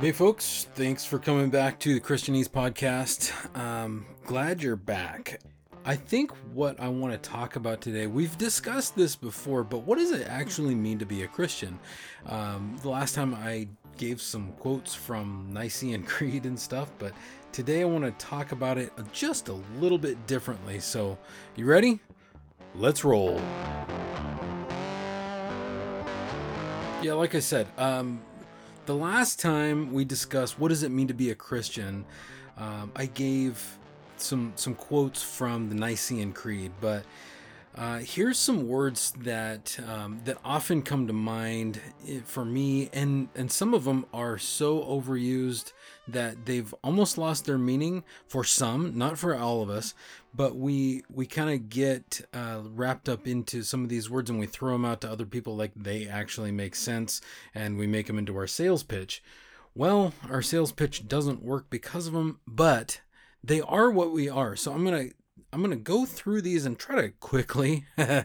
Hey, folks, thanks for coming back to the Christianese podcast. Um, glad you're back. I think what I want to talk about today, we've discussed this before, but what does it actually mean to be a Christian? Um, the last time I gave some quotes from Nicene Creed and stuff, but today I want to talk about it just a little bit differently. So, you ready? Let's roll. Yeah, like I said, um, the last time we discussed what does it mean to be a Christian, um, I gave some some quotes from the Nicene Creed, but uh, here's some words that um, that often come to mind eh, for me, and and some of them are so overused that they've almost lost their meaning for some, not for all of us. But we we kind of get uh, wrapped up into some of these words, and we throw them out to other people like they actually make sense, and we make them into our sales pitch. Well, our sales pitch doesn't work because of them, but they are what we are. So I'm gonna I'm gonna go through these and try to quickly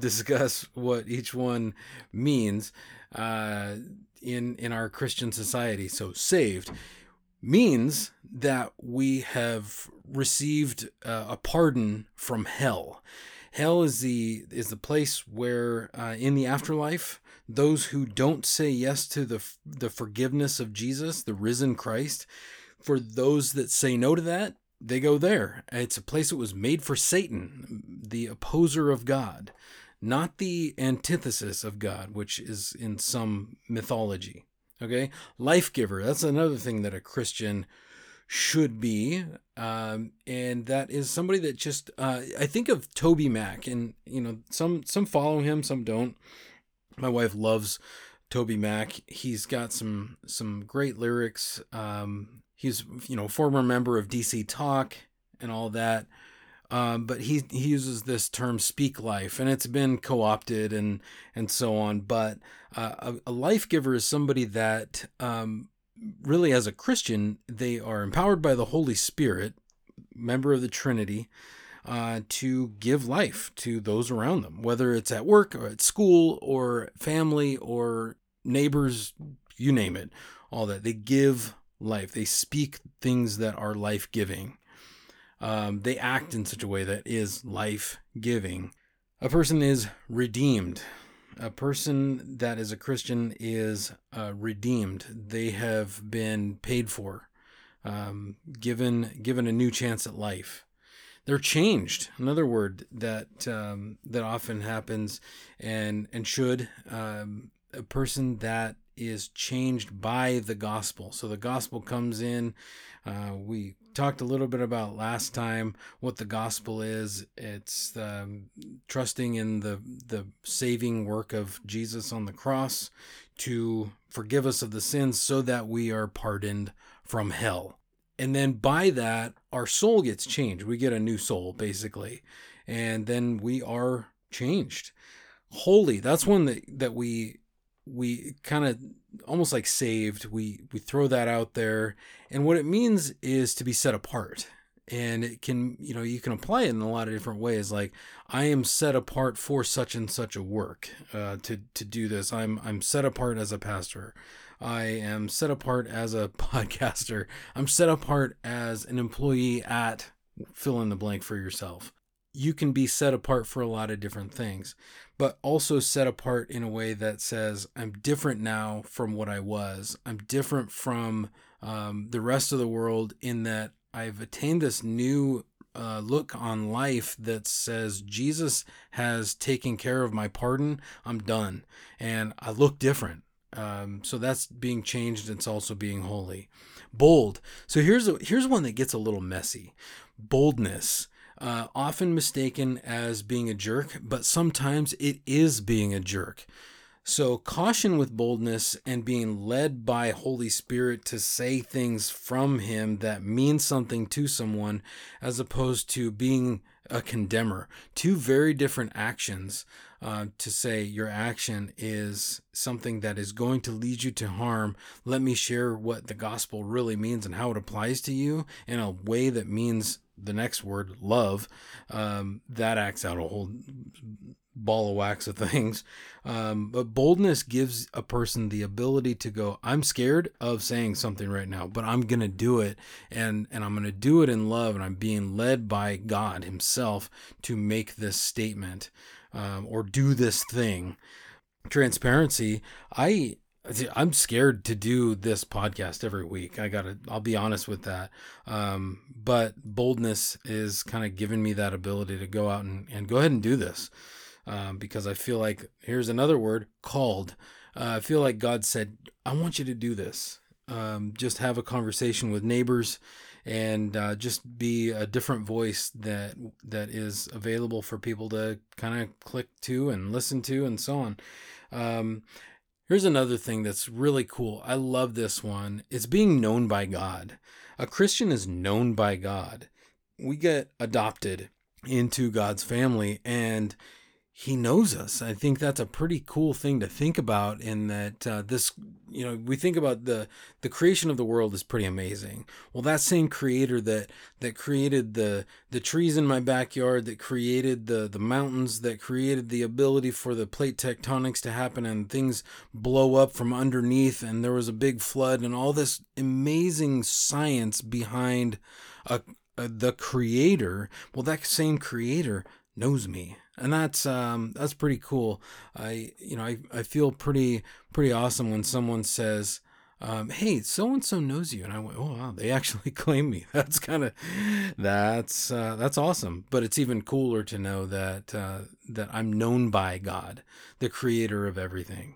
discuss what each one means uh, in in our Christian society. So saved means that we have received uh, a pardon from hell. Hell is the is the place where uh, in the afterlife those who don't say yes to the the forgiveness of Jesus, the risen Christ, for those that say no to that, they go there. It's a place that was made for Satan, the opposer of God, not the antithesis of God, which is in some mythology. Okay, life giver. That's another thing that a Christian should be, um, and that is somebody that just uh, I think of TobyMac, and you know some some follow him, some don't. My wife loves TobyMac. He's got some some great lyrics. Um, he's you know former member of DC Talk and all that. Um, but he he uses this term "speak life," and it's been co-opted and and so on. But uh, a, a life giver is somebody that um, really, as a Christian, they are empowered by the Holy Spirit, member of the Trinity, uh, to give life to those around them, whether it's at work or at school or family or neighbors, you name it, all that. They give life. They speak things that are life giving um, they act in such a way that is life giving. A person is redeemed. A person that is a Christian is uh, redeemed. They have been paid for, um, given given a new chance at life. They're changed. Another word that um, that often happens and and should um, a person that is changed by the gospel. So the gospel comes in. Uh, we talked a little bit about last time what the gospel is. It's um, trusting in the the saving work of Jesus on the cross to forgive us of the sins, so that we are pardoned from hell. And then by that, our soul gets changed. We get a new soul, basically, and then we are changed. Holy. That's one that that we we kind of almost like saved we we throw that out there and what it means is to be set apart and it can you know you can apply it in a lot of different ways like i am set apart for such and such a work uh, to to do this. I'm i'm set apart as a pastor. I am set apart as a podcaster. I'm set apart as an employee at fill in the blank for yourself. You can be set apart for a lot of different things but also set apart in a way that says, I'm different now from what I was. I'm different from um, the rest of the world in that I've attained this new uh, look on life that says Jesus has taken care of my pardon. I'm done, and I look different. Um, so that's being changed. It's also being holy, bold. So here's a, here's one that gets a little messy. Boldness uh, often mistaken as being a jerk, but sometimes it is being a jerk. So caution with boldness and being led by Holy Spirit to say things from him that mean something to someone as opposed to being a condemner. Two very different actions uh, to say your action is something that is going to lead you to harm. Let me share what the gospel really means and how it applies to you in a way that means the next word, love, um, that acts out a whole ball of wax of things. Um, but boldness gives a person the ability to go, I'm scared of saying something right now, but I'm going to do it. And, and I'm going to do it in love. And I'm being led by God Himself to make this statement um, or do this thing. Transparency. I I'm scared to do this podcast every week. I gotta, I'll be honest with that. Um, but boldness is kind of giving me that ability to go out and, and go ahead and do this um, because I feel like here's another word called. Uh, I feel like God said, I want you to do this. Um, just have a conversation with neighbors and uh, just be a different voice that that is available for people to kind of click to and listen to and so on. Um, here's another thing that's really cool. I love this one. It's being known by God. A Christian is known by God. We get adopted into God's family and he knows us. I think that's a pretty cool thing to think about. In that uh, this, you know, we think about the the creation of the world is pretty amazing. Well, that same creator that that created the the trees in my backyard, that created the the mountains, that created the ability for the plate tectonics to happen and things blow up from underneath, and there was a big flood, and all this amazing science behind a, a the creator. Well, that same creator knows me and that's um, that's pretty cool. I you know I, I feel pretty pretty awesome when someone says, um, "Hey, so and so knows you," and I went, "Oh wow, they actually claim me." That's kind of that's uh, that's awesome. But it's even cooler to know that uh, that I'm known by God, the Creator of everything.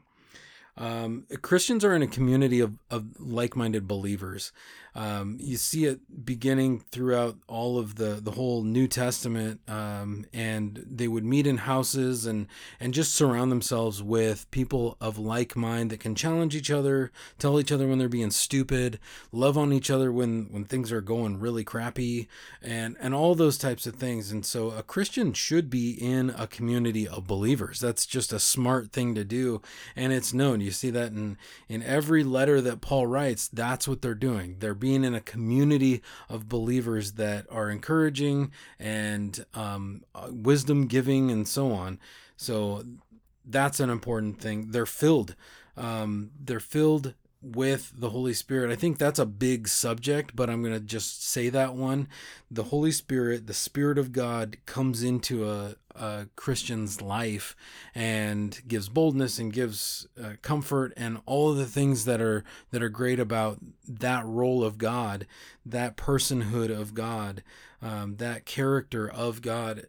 Um, Christians are in a community of, of like minded believers. Um, you see it beginning throughout all of the, the whole New Testament, um, and they would meet in houses and, and just surround themselves with people of like mind that can challenge each other, tell each other when they're being stupid, love on each other when, when things are going really crappy, and, and all those types of things. And so a Christian should be in a community of believers. That's just a smart thing to do, and it's known. You see that in, in every letter that Paul writes, that's what they're doing. They're being in a community of believers that are encouraging and um, uh, wisdom giving and so on. So that's an important thing. They're filled. Um, they're filled with the Holy Spirit. I think that's a big subject, but I'm going to just say that one. The Holy Spirit, the Spirit of God, comes into a, a Christian's life and gives boldness and gives uh, comfort and all of the things that are that are great about that role of God, that personhood of God, um, that character of God.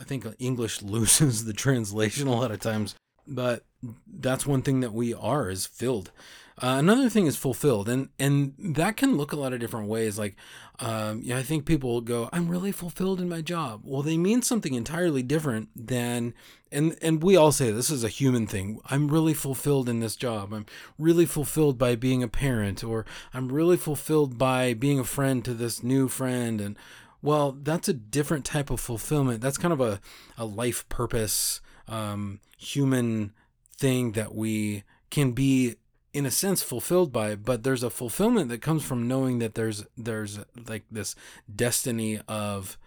I think English loses the translation a lot of times, but that's one thing that we are is filled uh, another thing is fulfilled, and and that can look a lot of different ways. Like, um, yeah, I think people go, "I'm really fulfilled in my job." Well, they mean something entirely different than, and and we all say this is a human thing. I'm really fulfilled in this job. I'm really fulfilled by being a parent, or I'm really fulfilled by being a friend to this new friend, and well, that's a different type of fulfillment. That's kind of a a life purpose, um, human thing that we can be in a sense fulfilled by it but there's a fulfillment that comes from knowing that there's there's like this destiny of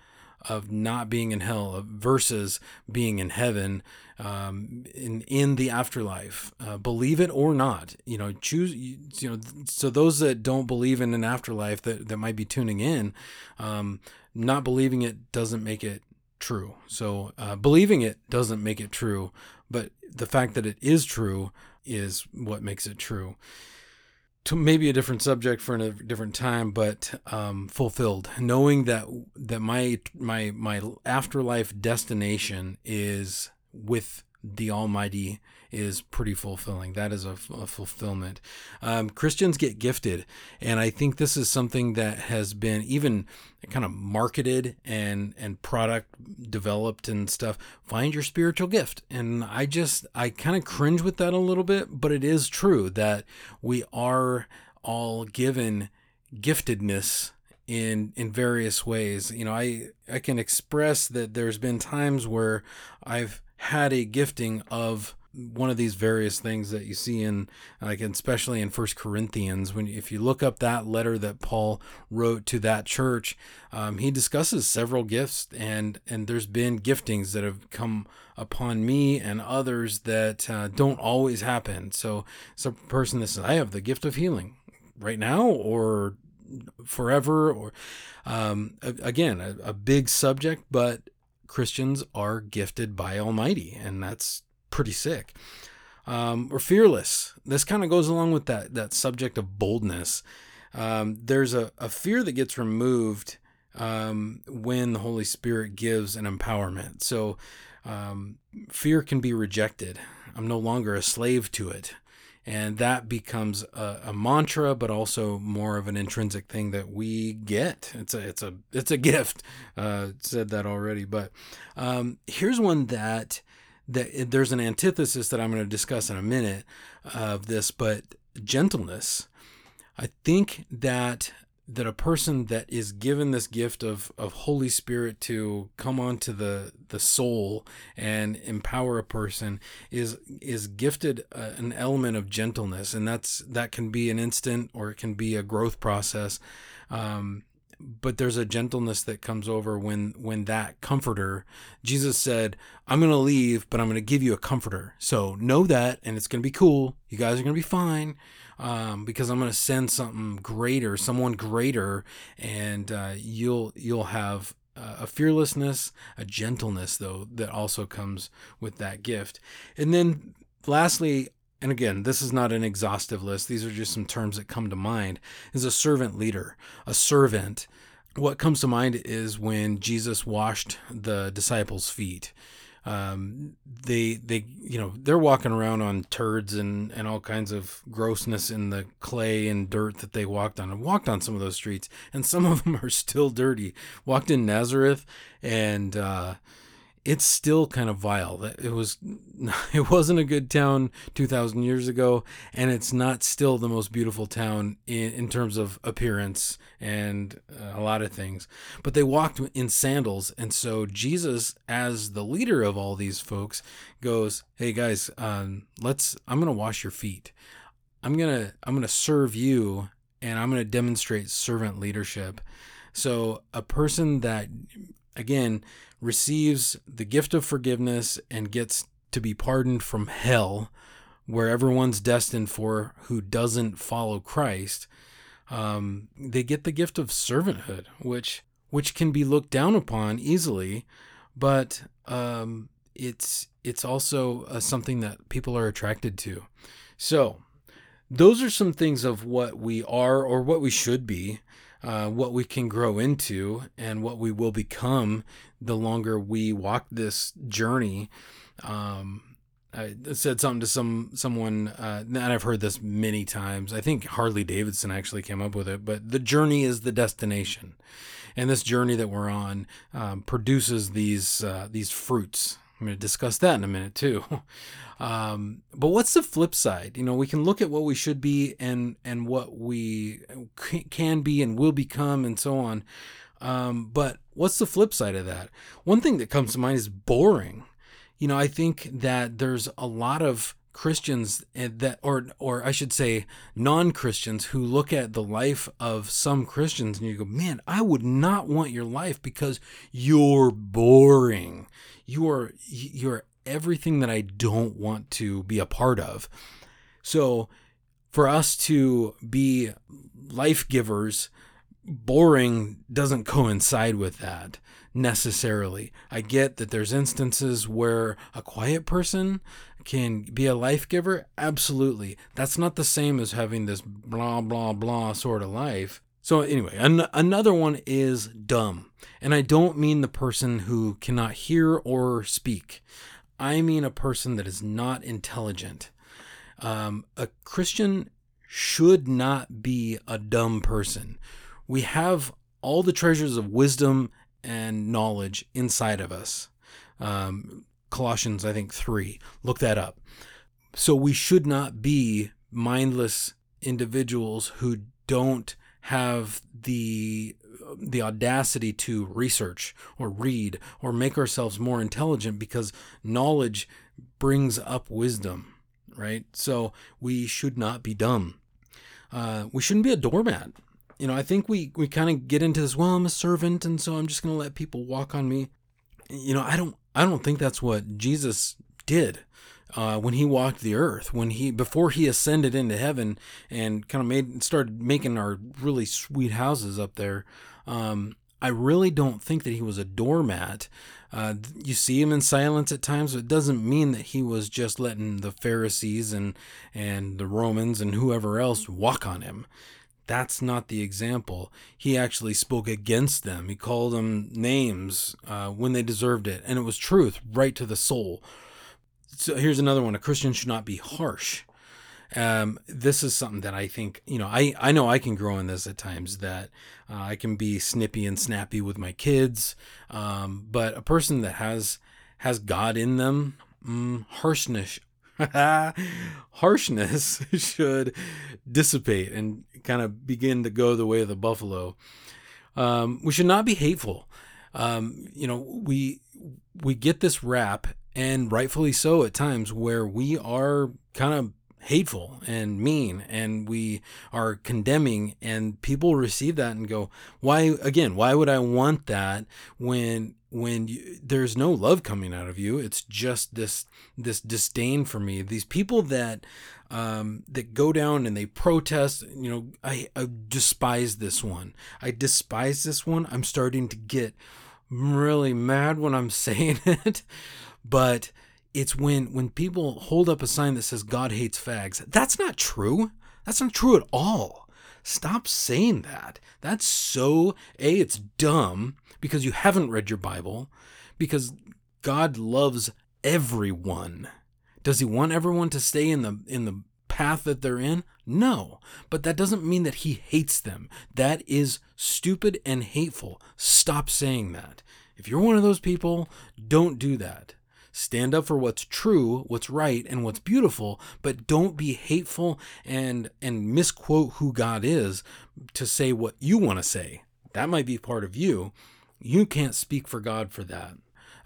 of not being in hell versus being in heaven um, in in the afterlife. Uh, believe it or not you know choose you, know so those that don't believe in an afterlife that, that might be tuning in um, not believing it doesn't make it true. So uh, believing it doesn't make it true but the fact that it is true is what makes it true. To maybe a different subject for a different time, but um, fulfilled, knowing that that my my my afterlife destination is with the Almighty is pretty fulfilling. That is a, a fulfillment. Um, Christians get gifted, and I think this is something that has been even kind of marketed and and product developed and stuff. Find your spiritual gift, and I just I kind of cringe with that a little bit, but it is true that we are all given giftedness in in various ways. You know, I I can express that there's been times where I've had a gifting of one of these various things that you see in like especially in first corinthians when if you look up that letter that paul wrote to that church um, he discusses several gifts and and there's been giftings that have come upon me and others that uh, don't always happen. So some person that says i have the gift of healing right now or forever or um, again a, a big subject but christians are gifted by almighty and that's pretty sick. Um, we're fearless. This kind of goes along with that that subject of boldness. Um, there's a, a fear that gets removed um, when the Holy Spirit gives an empowerment. So um, fear can be rejected. I'm no longer a slave to it. And that becomes a, a, mantra, but also more of an intrinsic thing that we get. It's a it's a it's a gift. Uh, said that already, but um, here's one that that there's an antithesis that I'm going to discuss in a minute of this, but gentleness. I think that that a person that is given this gift of, of Holy Spirit to come onto the the soul and empower a person is is gifted uh, an element of gentleness, and that's that can be an instant or it can be a growth process. Um, but there's a gentleness that comes over when when that comforter jesus said i'm going to leave but i'm going to give you a comforter. So know that and it's going to be cool. You guys are going to be fine um, because i'm going to send something greater someone greater and uh, you'll you'll have a fearlessness a gentleness though that also comes with that gift. And then lastly and again, this is not an exhaustive list, these are just some terms that come to mind, is a servant leader. A servant. What comes to mind is when Jesus washed the disciples' feet. Um, they they you know they're walking around on turds and and all kinds of grossness in the clay and dirt that they walked on and walked on some of those streets and some of them are still dirty walked in nazareth and uh it's still kind of vile. It was it wasn't a good town 2000 years ago and it's not still the most beautiful town in, in terms of appearance and uh, a lot of things. But they walked in sandals and so Jesus as the leader of all these folks goes, "Hey guys, um, let's I'm to wash your feet. I'm to I'm to serve you and I'm to demonstrate servant leadership." So a person that again receives the gift of forgiveness and gets to be pardoned from hell, where everyone's destined for who doesn't follow Christ, um, they get the gift of servanthood, which which can be looked down upon easily, but um, it's it's also uh, something that people are attracted to. So, those are some things of what we are or what we should be uh, what we can grow into and what we will become the longer we walk this journey. Um, I said something to some someone, uh, and I've heard this many times. I think Harley Davidson actually came up with it, but the journey is the destination, and this journey that we're on um, produces these uh, these fruits. I'm going to discuss that in a minute too. Um, but what's the flip side? You know, we can look at what we should be and and what we can be and will become and so on. Um, but what's the flip side of that? One thing that comes to mind is boring. You know, I think that there's a lot of Christians eh, that or or I should say non-Christians who look at the life of some Christians and you go, "Man, I would not want your life because you're boring. You are you're everything that I don't want to be a part of. So, for us to be life givers, boring doesn't coincide with that necessarily. I get that there's instances where a quiet person can be a life giver. Absolutely. That's not the same as having this blah, blah, blah sort of life. So, anyway, an- another one is dumb. And I don't mean the person who cannot hear or speak. I mean a person that is not intelligent. Um, a Christian should not be a dumb person. We have all the treasures of wisdom and knowledge inside of us. Um, Colossians, I think, 3. Look that up. So we should not be mindless individuals who don't have the the audacity to research or read or make ourselves more intelligent because knowledge brings up wisdom, right? So we should not be dumb. Uh, we shouldn't be a doormat. You know, I think we, we kind of get into this, well, I'm a servant, and so I'm just going to let people walk on me. You know, I don't I don't think that's what Jesus did uh, when he walked the earth, when he before he ascended into heaven and kind of made started making our really sweet houses up there. Um, I really don't think that he was a doormat. Uh, you see him in silence at times, but it doesn't mean that he was just letting the Pharisees and and the Romans and whoever else walk on him. That's not the example. He actually spoke against them. He called them names uh, when they deserved it, and it was truth, right to the soul. So here's another one: a Christian should not be harsh. Um, this is something that I think you know. I I know I can grow in this at times. That uh, I can be snippy and snappy with my kids, um, but a person that has has God in them, mm, harshness harshness should dissipate and kind of begin to go the way of the buffalo. Um, we should not be hateful. Um, you know, we we get this rap, and rightfully so at times, where we are kind of hateful and mean and we are condemning and people receive that and go why again why would i want that when when you, there's no love coming out of you it's just this this disdain for me these people that um, that go down and they protest you know I, I despise this one i despise this one i'm starting to get really mad when i'm saying it but it's when when people hold up a sign that says God hates fags. That's not true. That's not true at all. Stop saying that. That's so A, it's dumb because you haven't read your Bible, because God loves everyone. Does he want everyone to stay in the in the path that they're in? No. But that doesn't mean that he hates them. That is stupid and hateful. Stop saying that. If you're one of those people, don't do that. Stand up for what's true, what's right, and what's beautiful, but don't be hateful and and misquote who God is to say what you want to say. That might be part of you. You can't speak for God for that.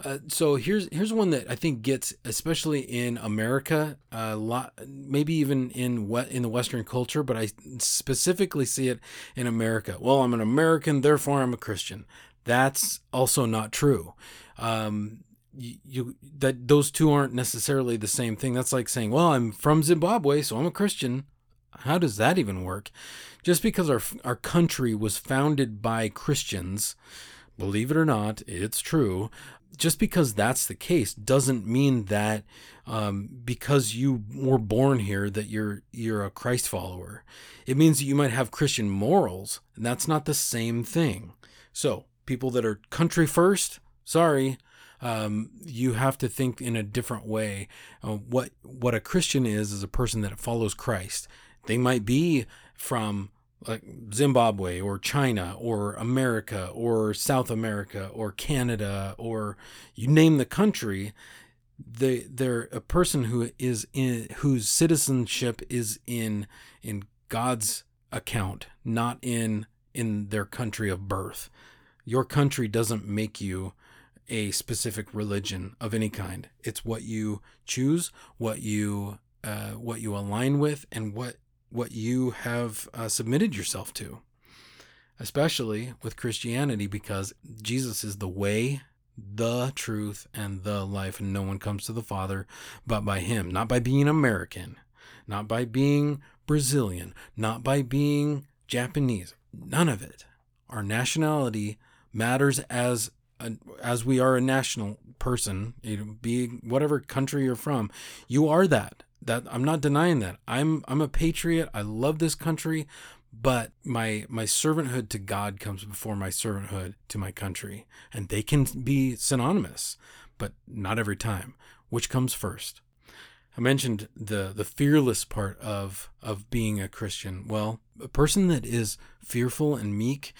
Uh, so here's here's one that I think gets, especially in America, a lot, maybe even in what in the Western culture, but I specifically see it in America. Well, I'm an American, therefore I'm a Christian. That's also not true. Um, you, you that those two aren't necessarily the same thing. That's like saying, "Well, I'm from Zimbabwe, so I'm a Christian." How does that even work? Just because our our country was founded by Christians, believe it or not, it's true. Just because that's the case doesn't mean that um, because you were born here that you're you're a Christ follower. It means that you might have Christian morals, and that's not the same thing. So people that are country first, sorry, um, you have to think in a different way. Uh, what what a Christian is is a person that follows Christ. They might be from like Zimbabwe or China or America or South America or Canada or you name the country. They they're a person who is in whose citizenship is in in God's account, not in in their country of birth. Your country doesn't make you a specific religion of any kind. It's what you choose, what you uh, what you align with, and what what you have uh, submitted yourself to. Especially with Christianity, because Jesus is the way, the truth, and the life, and no one comes to the Father but by Him. Not by being American, not by being Brazilian, not by being Japanese. None of it. Our nationality matters as as we are a national person, you know, be whatever country you're from, you are that. That I'm not denying that. I'm I'm a patriot. I love this country, but my my servanthood to God comes before my servanthood to my country, and they can be synonymous, but not every time. Which comes first? I mentioned the the fearless part of of being a Christian. Well, a person that is fearful and meek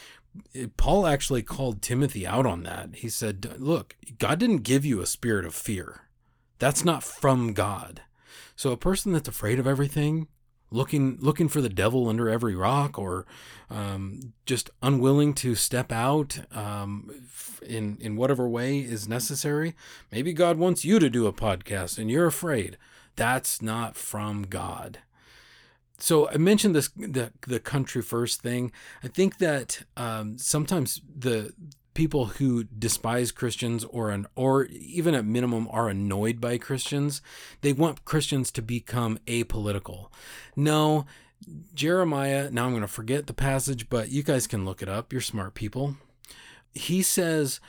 Paul actually called Timothy out on that. He said, Look, God didn't give you a spirit of fear. That's not from God. So a person that's afraid of everything, looking looking for the devil under every rock, or um, just unwilling to step out um, in in whatever way is necessary. Maybe God wants you to do a podcast and you're afraid. That's not from God. So I mentioned this the the country first thing. I think that um, sometimes the people who despise Christians or an or even at minimum are annoyed by Christians, they want Christians to become apolitical. No, Jeremiah, now I'm going to forget the passage, but you guys can look it up. You're smart people. He says,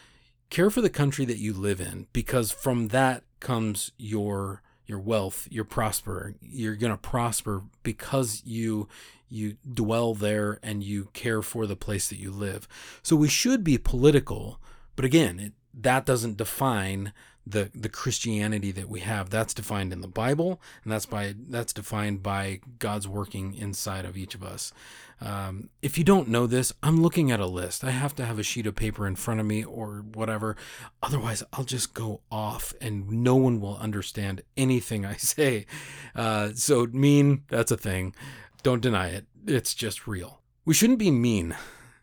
"Care for the country that you live in because from that comes your your wealth, you're prosper. You're going to prosper because you you dwell there and you care for the place that you live. So we should be political, but again, it, that doesn't define the the Christianity that we have. That's defined in the Bible, and that's by that's defined by God's working inside of each of us. Um, if you don't know this, I'm looking at a list. I have to have a sheet of paper in front of me or whatever. Otherwise, I'll just go off and no one will understand anything I say. Uh, so, mean, that's a thing. Don't deny it. It's just real. We shouldn't be mean.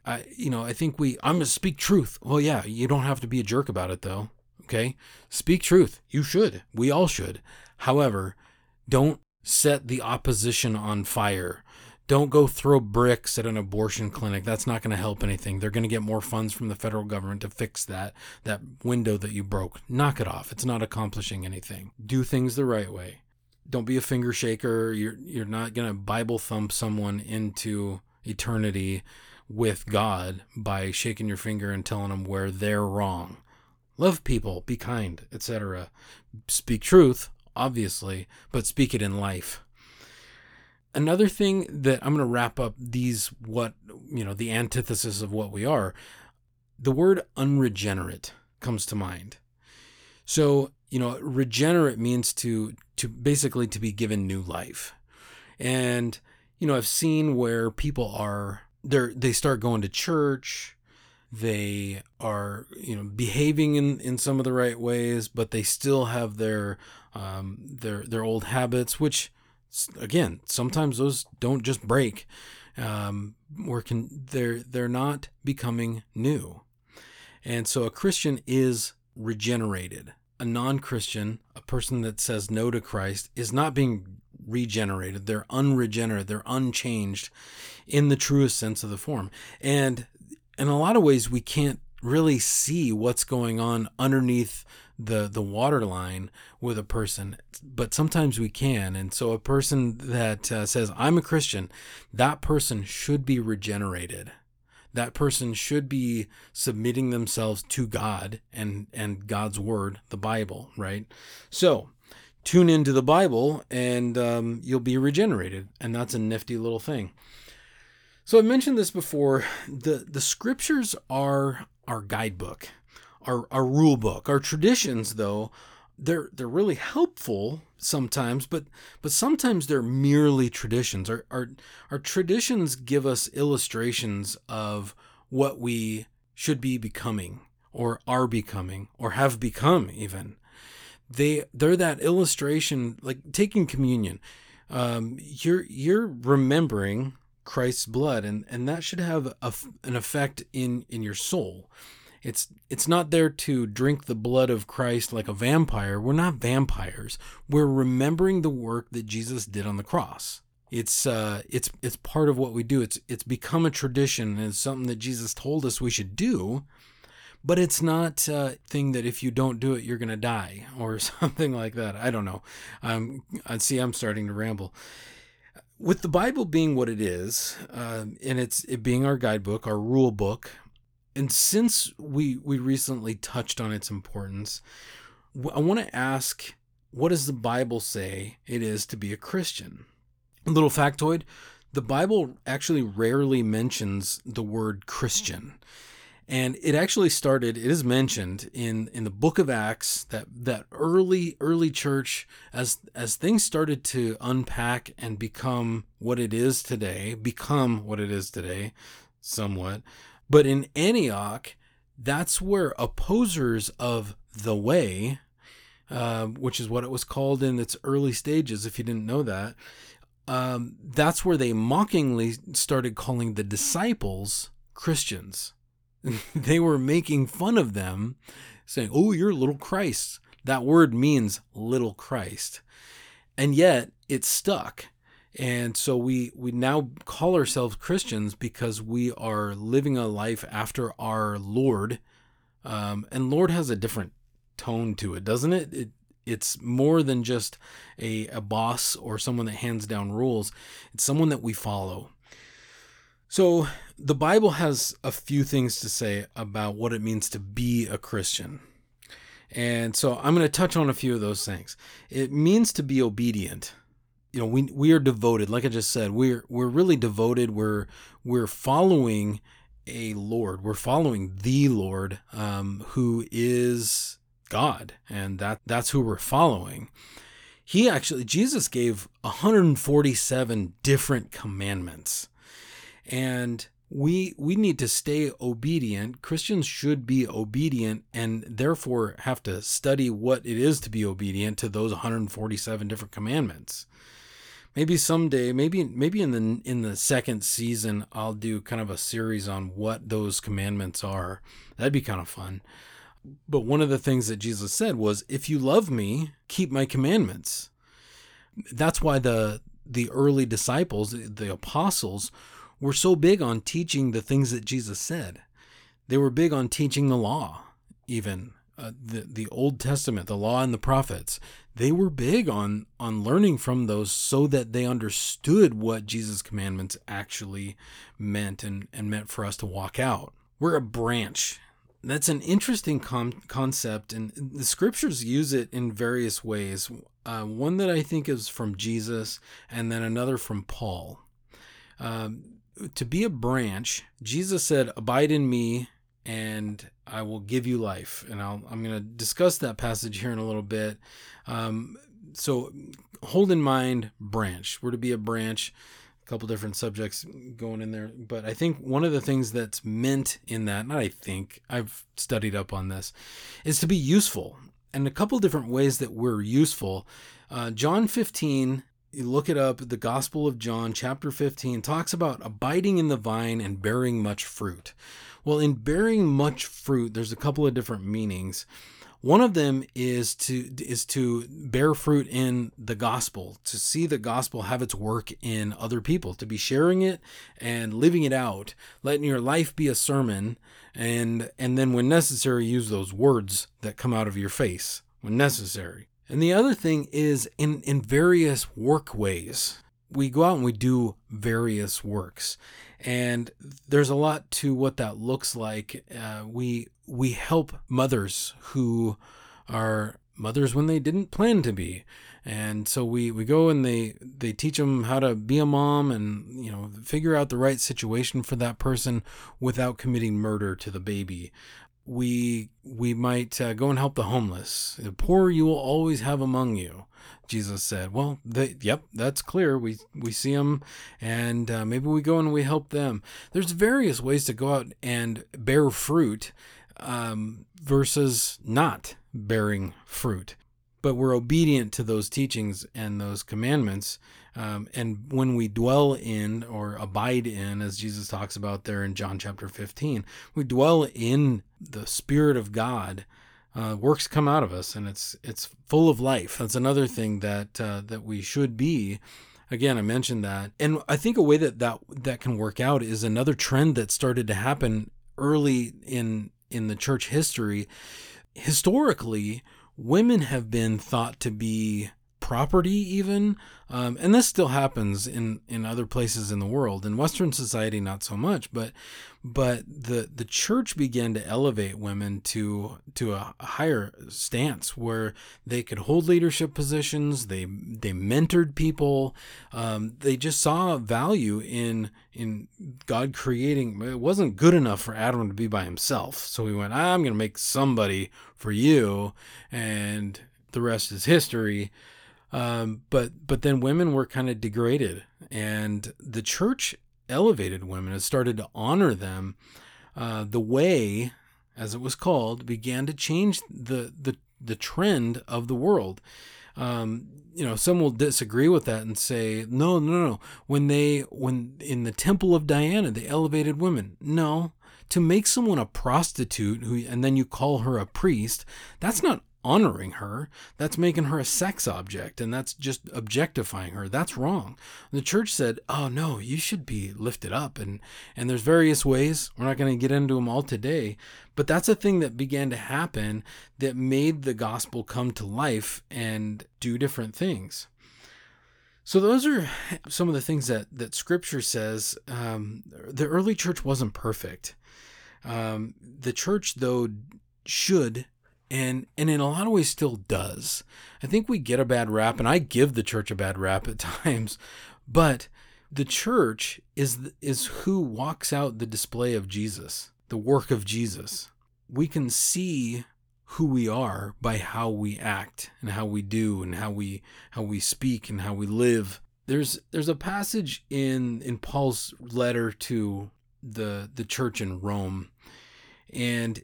I, you know, I think we, I'm to speak truth. Well, yeah, you don't have to be a jerk about it though. Okay. Speak truth. You should. We all should. However, don't set the opposition on fire. Don't go throw bricks at an abortion clinic. That's not going to help anything. They're going to get more funds from the federal government to fix that that window that you broke. Knock it off. It's not accomplishing anything. Do things the right way. Don't be a finger shaker. You're you're not going to Bible thump someone into eternity with God by shaking your finger and telling them where they're wrong. Love people, be kind, etc. Speak truth, obviously, but speak it in life another thing that I'm going to wrap up these what you know the antithesis of what we are. The word unregenerate comes to mind. So you know, regenerate means to to basically to be given new life, and you know I've seen where people are they they start going to church they are you know behaving in, in some of the right ways but they still have their um, their their old habits which again, sometimes those don't just break. Um, or can they're they're not becoming new, and so a Christian is regenerated. A non-Christian, a person that says no to Christ, is not being regenerated. They're unregenerate. They're unchanged, in the truest sense of the form. And in a lot of ways, we can't really see what's going on underneath the the water line with a person but sometimes we can. And so a person that uh, says i'm a christian that person should be regenerated. That person should be submitting themselves to god and and god's word the bible right? So tune into the bible and um, you'll be regenerated. And that's a nifty little thing so i mentioned this before the the scriptures are our guidebook our, our rule book. Our traditions, though, they're they're really helpful sometimes, but but sometimes they're merely traditions. Our our our traditions give us illustrations of what we should be becoming or are becoming or have become even. They they're that illustration like taking communion. Um, you're you're remembering Christ's blood and and that should have a, an effect in in your soul it's it's not there to drink the blood of Christ like a vampire. We're not vampires. We're remembering the work that Jesus did on the cross. It's uh it's it's part of what we do. It's it's become a tradition and it's something that Jesus told us we should do. But it's not a thing that if you don't do it, you're gonna die or something like that. I don't know. Um, I see. I'm starting to ramble with the Bible being what it is, uh, and it's it being our guidebook, our rule book, and since we we recently touched on its importance, I want to ask what does the Bible say it is to be a Christian? A little factoid, the Bible actually rarely mentions the word Christian. And it actually started, it is mentioned in, in the book of Acts that, that early, early church, as as things started to unpack and become what it is today, become what it is today, somewhat, but in Antioch, that's where opposers of the way, uh, which is what it was called in its early stages, if you didn't know that, um, that's where they mockingly started calling the disciples Christians. they were making fun of them, saying, Oh, you're little Christ. That word means little Christ. And yet it stuck. And so we, we now call ourselves Christians because we are living a life after our Lord. Um, and Lord has a different tone to it, doesn't it? it it's more than just a, a boss or someone that hands down rules. It's someone that we follow. So the Bible has a few things to say about what it means to be a Christian. And so I'm going to touch on a few of those things. It means to be obedient. You know, we we are devoted, like I just said, we're we're really devoted. We're we're following a Lord. We're following the Lord, um, who is God, and that that's who we're following. He actually Jesus gave 147 different commandments. And we we need to stay obedient. Christians should be obedient and therefore have to study what it is to be obedient to those 147 different commandments. Maybe someday, maybe maybe in the in the second season I'll do kind of a series on what those commandments are. That'd be kind of fun. But one of the things that Jesus said was, "If you love me, keep my commandments." That's why the the early disciples, the apostles, were so big on teaching the things that Jesus said. They were big on teaching the law, even uh, the the Old Testament, the law and the prophets. They were big on on learning from those so that they understood what Jesus' commandments actually meant and, and meant for us to walk out. We're a branch that's an interesting com- concept, and the scriptures use it in various ways. Uh, one that I think is from Jesus, and then another from Paul. Um, to be a branch, Jesus said, Abide in me, and I will give you life. And i am going to discuss that passage here in a little bit. Um, so hold in mind, branch. We're to be a branch a couple different subjects going in there. But I think one of the things that's meant in that, not I think, I've studied up on this, is to be useful. And a couple different ways that we're useful. Uh, John 15, you look it up, the Gospel of John, chapter 15, talks about abiding in the vine and bearing much fruit. Well, in bearing much fruit, there's a couple of different meanings. One of them is to is to bear fruit in the gospel, to see the gospel have its work in other people, to be sharing it and living it out, letting your life be a sermon, and and then when necessary, use those words that come out of your face when necessary. And the other thing is in in various work ways. We go out and we do various works and there's a lot to what that looks like. Uh, we we help mothers who are mothers when they didn't plan to be, and so we we go and they they teach them how to be a mom and you know figure out the right situation for that person without committing murder to the baby we we might uh, go and help the homeless. The poor you will always have among you. Jesus said, "Well, they, yep, that's clear. We we see them, and uh, maybe we go and we help them. There's various ways to go out and bear fruit, um, versus not bearing fruit, but we're obedient to those teachings and those commandments, um, and when we dwell in or abide in, as Jesus talks about there in John chapter 15, we dwell in the Spirit of God. Uh, works come out of us, and it's it's full of life. That's another thing that uh, that we should be. Again, I mentioned that, and I think a way that that that can work out is another trend that started to happen early in in the church history. Historically, women have been thought to be property even um, and this still happens in in other places in the world. In western society not so much but but the the church began to elevate women to to a higher stance where they could hold leadership positions they they mentored people um, they just saw value in in god creating it wasn't good enough for adam to be by himself. So he went i'm going to make somebody for you and the rest is history. Um, but but then women were kind of degraded, and the church elevated women and started to honor them. Uh, the way, as it was called, began to change the the the trend of the world. Um, you know, some will disagree with that and say, no, no, no. When they, when in the temple of Diana, they elevated women. No, to make someone a prostitute who, and then you call her a priest, that's not honoring her. That's making her a sex object and that's just objectifying her. That's wrong. The church said, "Oh no, you should be lifted up." And and there's various ways. We're not going to get into them all today, but that's a thing that began to happen that made the gospel come to life and do different things. So those are some of the things that that Scripture says. Um, the early church wasn't perfect. Um, the church, though, should and and in a lot of ways still does. I think we get a bad rap, and I give the church a bad rap at times, but the church is is who walks out the display of Jesus, the work of Jesus. We can see who we are by how we act and how we do and how we how we speak and how we live. There's there's a passage in in Paul's letter to the the church in Rome and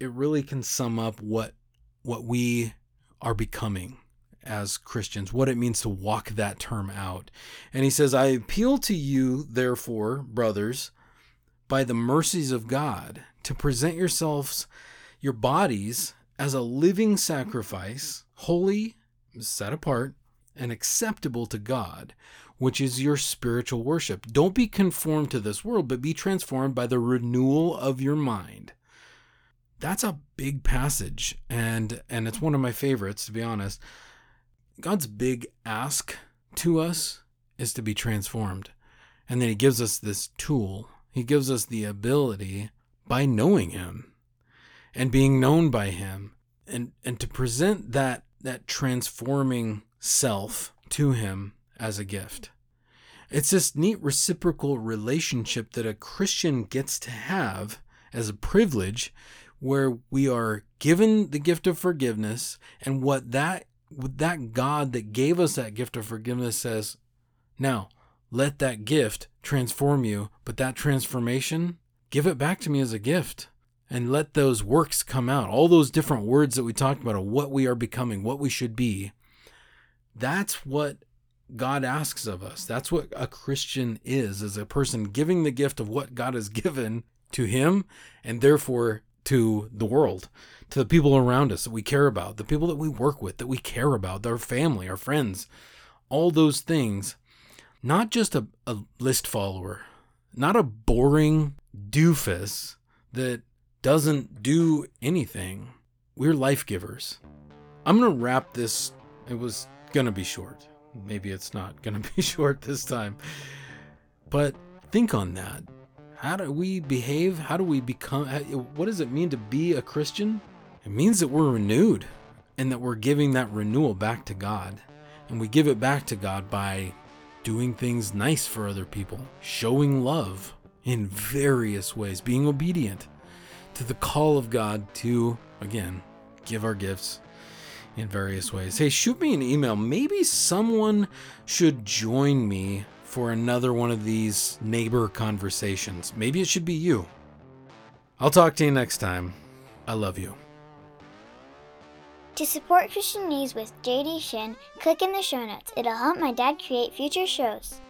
it really can sum up what what we are becoming as Christians, what it means to walk that term out. And he says, I appeal to you, therefore, brothers, by the mercies of God, to present yourselves, your bodies, as a living sacrifice, holy, set apart, and acceptable to God, which is your spiritual worship. Don't be conformed to this world, but be transformed by the renewal of your mind that's a big passage and and it's one of my favorites to be honest. God's big ask to us is to be transformed and then he gives us this tool. He gives us the ability by knowing him and being known by him and and to present that that transforming self to him as a gift. It's this neat reciprocal relationship that a christian gets to have as a privilege where we are given the gift of forgiveness and what that that God that gave us that gift of forgiveness says, now let that gift transform you, but that transformation, give it back to me as a gift and let those works come out. All those different words that we talked about of what we are becoming, what we should be. That's what God asks of us. That's what a Christian is, as a person giving the gift of what God has given to him and therefore to the world, to the people around us that we care about, the people that we work with, that we care about, our family, our friends, all those things. Not just a, a list follower, not a boring doofus that doesn't do anything. We're life givers. I'm going to wrap this. It was going to be short. Maybe it's not going to be short this time. But think on that how do we behave? How do we become? What does it mean to be a Christian? It means that we're renewed and that we're giving that renewal back to God. And we give it back to God by doing things nice for other people, showing love in various ways, being obedient to the call of God to, again, give our gifts in various ways. Hey, shoot me an email. Maybe someone should join me for another one of these neighbor conversations. Maybe it should be you. I'll talk to you next time. I love you. To support Christian News with JD Shinn, click in the show notes. It'll help my dad create future shows.